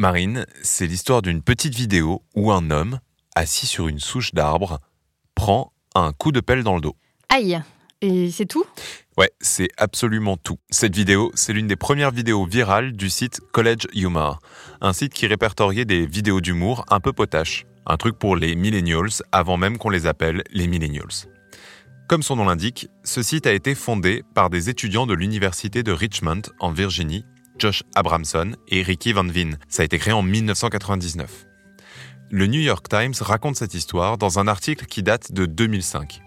Marine, c'est l'histoire d'une petite vidéo où un homme, assis sur une souche d'arbre, prend un coup de pelle dans le dos. Aïe Et c'est tout? Ouais, c'est absolument tout. Cette vidéo, c'est l'une des premières vidéos virales du site College Humor, un site qui répertoriait des vidéos d'humour un peu potaches, un truc pour les millennials avant même qu'on les appelle les millennials. Comme son nom l'indique, ce site a été fondé par des étudiants de l'université de Richmond en Virginie, Josh Abramson et Ricky Van Veen. Ça a été créé en 1999. Le New York Times raconte cette histoire dans un article qui date de 2005.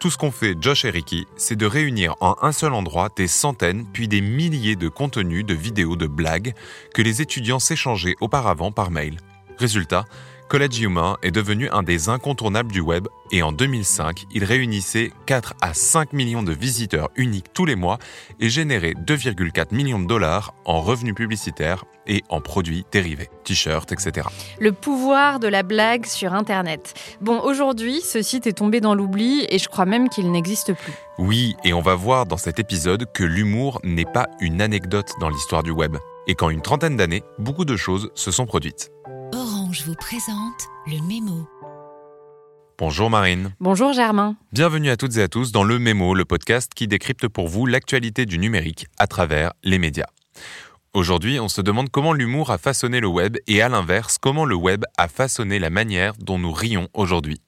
Tout ce qu'ont fait Josh et Ricky, c'est de réunir en un seul endroit des centaines puis des milliers de contenus de vidéos de blagues que les étudiants s'échangeaient auparavant par mail. Résultat, College Humor est devenu un des incontournables du web et en 2005, il réunissait 4 à 5 millions de visiteurs uniques tous les mois et générait 2,4 millions de dollars en revenus publicitaires et en produits dérivés, t-shirts, etc. Le pouvoir de la blague sur Internet. Bon, aujourd'hui, ce site est tombé dans l'oubli et je crois même qu'il n'existe plus. Oui, et on va voir dans cet épisode que l'humour n'est pas une anecdote dans l'histoire du web et qu'en une trentaine d'années, beaucoup de choses se sont produites. Orange vous présente le mémo. Bonjour Marine. Bonjour Germain. Bienvenue à toutes et à tous dans Le Mémo, le podcast qui décrypte pour vous l'actualité du numérique à travers les médias. Aujourd'hui, on se demande comment l'humour a façonné le web et à l'inverse, comment le web a façonné la manière dont nous rions aujourd'hui.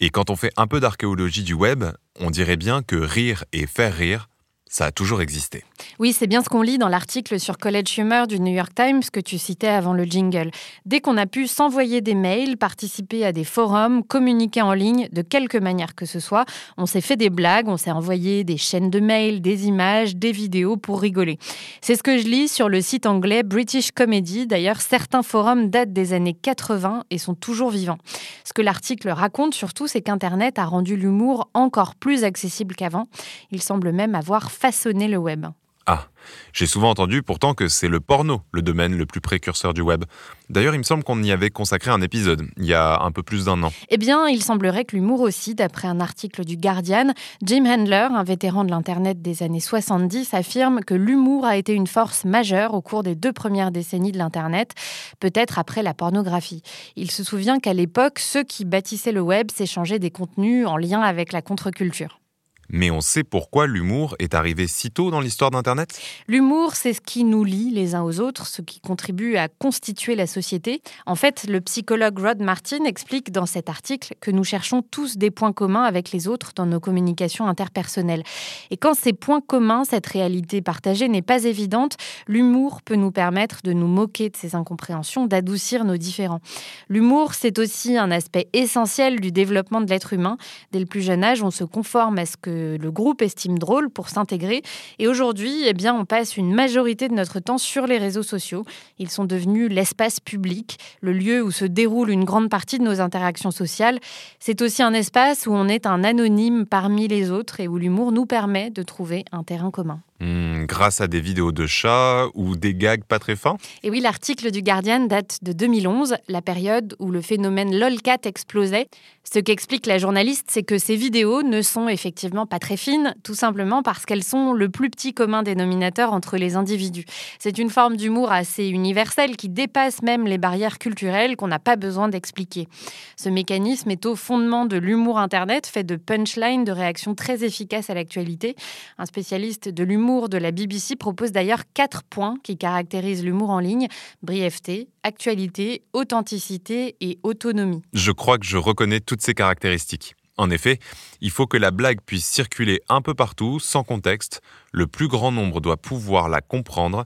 Et quand on fait un peu d'archéologie du web, on dirait bien que rire et faire rire ça a toujours existé. Oui, c'est bien ce qu'on lit dans l'article sur College Humor du New York Times que tu citais avant le jingle. Dès qu'on a pu s'envoyer des mails, participer à des forums, communiquer en ligne de quelque manière que ce soit, on s'est fait des blagues, on s'est envoyé des chaînes de mails, des images, des vidéos pour rigoler. C'est ce que je lis sur le site anglais British Comedy. D'ailleurs, certains forums datent des années 80 et sont toujours vivants. Ce que l'article raconte surtout, c'est qu'Internet a rendu l'humour encore plus accessible qu'avant. Il semble même avoir façonner le web. Ah, j'ai souvent entendu pourtant que c'est le porno, le domaine le plus précurseur du web. D'ailleurs, il me semble qu'on y avait consacré un épisode, il y a un peu plus d'un an. Eh bien, il semblerait que l'humour aussi, d'après un article du Guardian, Jim Handler, un vétéran de l'Internet des années 70, affirme que l'humour a été une force majeure au cours des deux premières décennies de l'Internet, peut-être après la pornographie. Il se souvient qu'à l'époque, ceux qui bâtissaient le web s'échangeaient des contenus en lien avec la contre-culture. Mais on sait pourquoi l'humour est arrivé si tôt dans l'histoire d'Internet? L'humour, c'est ce qui nous lie les uns aux autres, ce qui contribue à constituer la société. En fait, le psychologue Rod Martin explique dans cet article que nous cherchons tous des points communs avec les autres dans nos communications interpersonnelles. Et quand ces points communs, cette réalité partagée n'est pas évidente, l'humour peut nous permettre de nous moquer de ces incompréhensions, d'adoucir nos différends. L'humour, c'est aussi un aspect essentiel du développement de l'être humain. Dès le plus jeune âge, on se conforme à ce que le groupe estime drôle pour s'intégrer. Et aujourd'hui, eh bien, on passe une majorité de notre temps sur les réseaux sociaux. Ils sont devenus l'espace public, le lieu où se déroule une grande partie de nos interactions sociales. C'est aussi un espace où on est un anonyme parmi les autres et où l'humour nous permet de trouver un terrain commun. Hmm, grâce à des vidéos de chats ou des gags pas très fins Et oui, l'article du Guardian date de 2011, la période où le phénomène LOLCAT explosait. Ce qu'explique la journaliste, c'est que ces vidéos ne sont effectivement pas très fines, tout simplement parce qu'elles sont le plus petit commun dénominateur entre les individus. C'est une forme d'humour assez universelle qui dépasse même les barrières culturelles qu'on n'a pas besoin d'expliquer. Ce mécanisme est au fondement de l'humour Internet, fait de punchlines, de réactions très efficaces à l'actualité. Un spécialiste de l'humour de la BBC propose d'ailleurs quatre points qui caractérisent l'humour en ligne brièveté, actualité, authenticité et autonomie. Je crois que je reconnais toutes ces caractéristiques. En effet, il faut que la blague puisse circuler un peu partout, sans contexte. Le plus grand nombre doit pouvoir la comprendre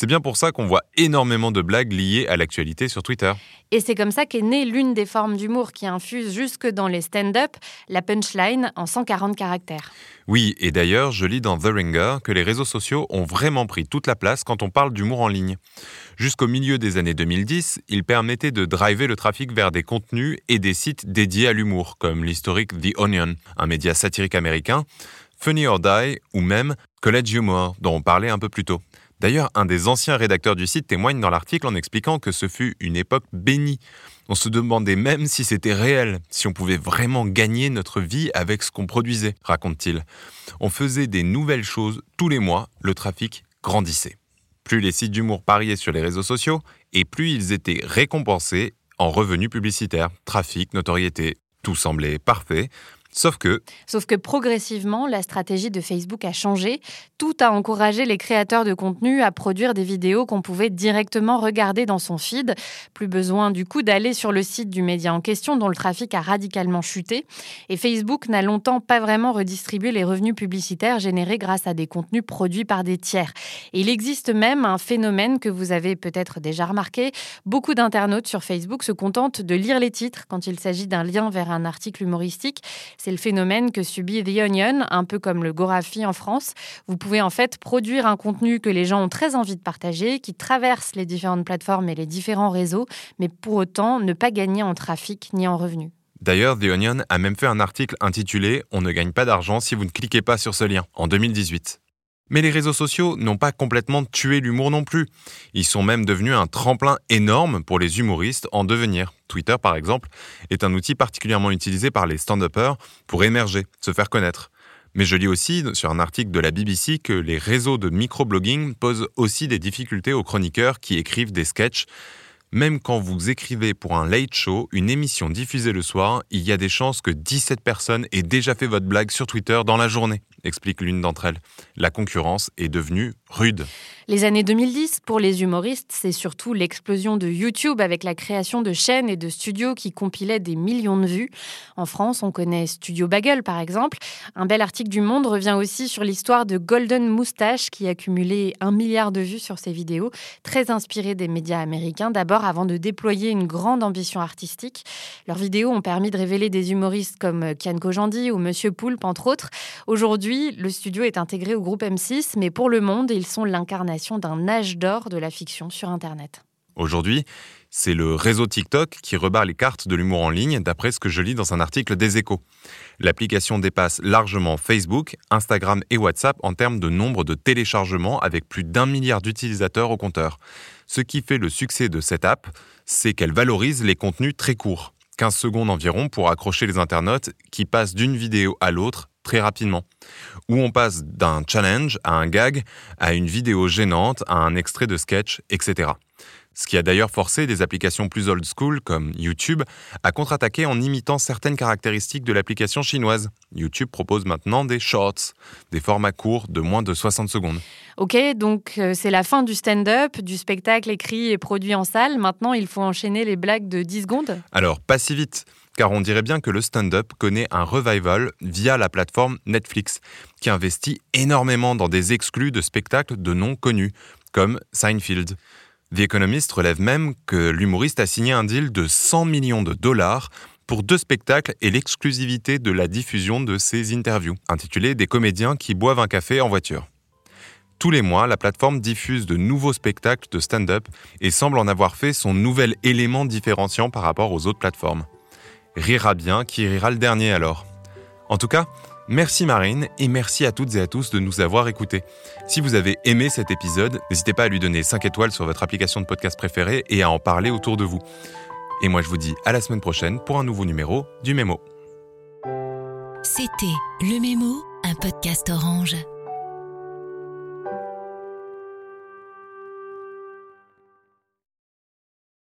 c'est bien pour ça qu'on voit énormément de blagues liées à l'actualité sur Twitter. Et c'est comme ça qu'est née l'une des formes d'humour qui infuse jusque dans les stand-up, la punchline en 140 caractères. Oui, et d'ailleurs, je lis dans The Ringer que les réseaux sociaux ont vraiment pris toute la place quand on parle d'humour en ligne. Jusqu'au milieu des années 2010, ils permettaient de driver le trafic vers des contenus et des sites dédiés à l'humour, comme l'historique The Onion, un média satirique américain, Funny or Die ou même College Humor, dont on parlait un peu plus tôt. D'ailleurs, un des anciens rédacteurs du site témoigne dans l'article en expliquant que ce fut une époque bénie. On se demandait même si c'était réel, si on pouvait vraiment gagner notre vie avec ce qu'on produisait, raconte-t-il. On faisait des nouvelles choses tous les mois, le trafic grandissait. Plus les sites d'humour pariaient sur les réseaux sociaux, et plus ils étaient récompensés en revenus publicitaires, trafic, notoriété. Tout semblait parfait, Sauf que... Sauf que progressivement, la stratégie de Facebook a changé. Tout a encouragé les créateurs de contenu à produire des vidéos qu'on pouvait directement regarder dans son feed. Plus besoin du coup d'aller sur le site du média en question dont le trafic a radicalement chuté. Et Facebook n'a longtemps pas vraiment redistribué les revenus publicitaires générés grâce à des contenus produits par des tiers. Et il existe même un phénomène que vous avez peut-être déjà remarqué. Beaucoup d'internautes sur Facebook se contentent de lire les titres quand il s'agit d'un lien vers un article humoristique. C'est le phénomène que subit The Onion, un peu comme le Gorafi en France. Vous pouvez en fait produire un contenu que les gens ont très envie de partager, qui traverse les différentes plateformes et les différents réseaux, mais pour autant ne pas gagner en trafic ni en revenus. D'ailleurs, The Onion a même fait un article intitulé On ne gagne pas d'argent si vous ne cliquez pas sur ce lien en 2018. Mais les réseaux sociaux n'ont pas complètement tué l'humour non plus. Ils sont même devenus un tremplin énorme pour les humoristes en devenir. Twitter, par exemple, est un outil particulièrement utilisé par les stand-uppers pour émerger, se faire connaître. Mais je lis aussi sur un article de la BBC que les réseaux de microblogging posent aussi des difficultés aux chroniqueurs qui écrivent des sketchs. Même quand vous écrivez pour un late show, une émission diffusée le soir, il y a des chances que 17 personnes aient déjà fait votre blague sur Twitter dans la journée explique l'une d'entre elles. La concurrence est devenue rude. Les années 2010, pour les humoristes, c'est surtout l'explosion de YouTube avec la création de chaînes et de studios qui compilaient des millions de vues. En France, on connaît Studio Bagel par exemple. Un bel article du Monde revient aussi sur l'histoire de Golden Moustache qui a cumulé un milliard de vues sur ses vidéos, très inspiré des médias américains d'abord avant de déployer une grande ambition artistique. Leurs vidéos ont permis de révéler des humoristes comme Kian Kojandi ou Monsieur Poulpe entre autres. Aujourd'hui, le studio est intégré au groupe M6, mais pour le monde, ils sont l'incarnation d'un âge d'or de la fiction sur Internet. Aujourd'hui, c'est le réseau TikTok qui rebarre les cartes de l'humour en ligne, d'après ce que je lis dans un article des échos. L'application dépasse largement Facebook, Instagram et WhatsApp en termes de nombre de téléchargements avec plus d'un milliard d'utilisateurs au compteur. Ce qui fait le succès de cette app, c'est qu'elle valorise les contenus très courts, 15 secondes environ pour accrocher les internautes qui passent d'une vidéo à l'autre très rapidement, où on passe d'un challenge à un gag, à une vidéo gênante, à un extrait de sketch, etc. Ce qui a d'ailleurs forcé des applications plus old school comme YouTube à contre-attaquer en imitant certaines caractéristiques de l'application chinoise. YouTube propose maintenant des shorts, des formats courts de moins de 60 secondes. Ok, donc euh, c'est la fin du stand-up, du spectacle écrit et produit en salle. Maintenant, il faut enchaîner les blagues de 10 secondes Alors, pas si vite car on dirait bien que le stand-up connaît un revival via la plateforme Netflix, qui investit énormément dans des exclus de spectacles de noms connus, comme Seinfeld. The Economist relève même que l'humoriste a signé un deal de 100 millions de dollars pour deux spectacles et l'exclusivité de la diffusion de ses interviews, intitulées Des comédiens qui boivent un café en voiture. Tous les mois, la plateforme diffuse de nouveaux spectacles de stand-up et semble en avoir fait son nouvel élément différenciant par rapport aux autres plateformes rira bien qui rira le dernier alors? En tout cas, merci Marine et merci à toutes et à tous de nous avoir écoutés. Si vous avez aimé cet épisode, n'hésitez pas à lui donner 5 étoiles sur votre application de podcast préférée et à en parler autour de vous. Et moi je vous dis à la semaine prochaine pour un nouveau numéro du Mémo. C'était Le Mémo, un podcast orange.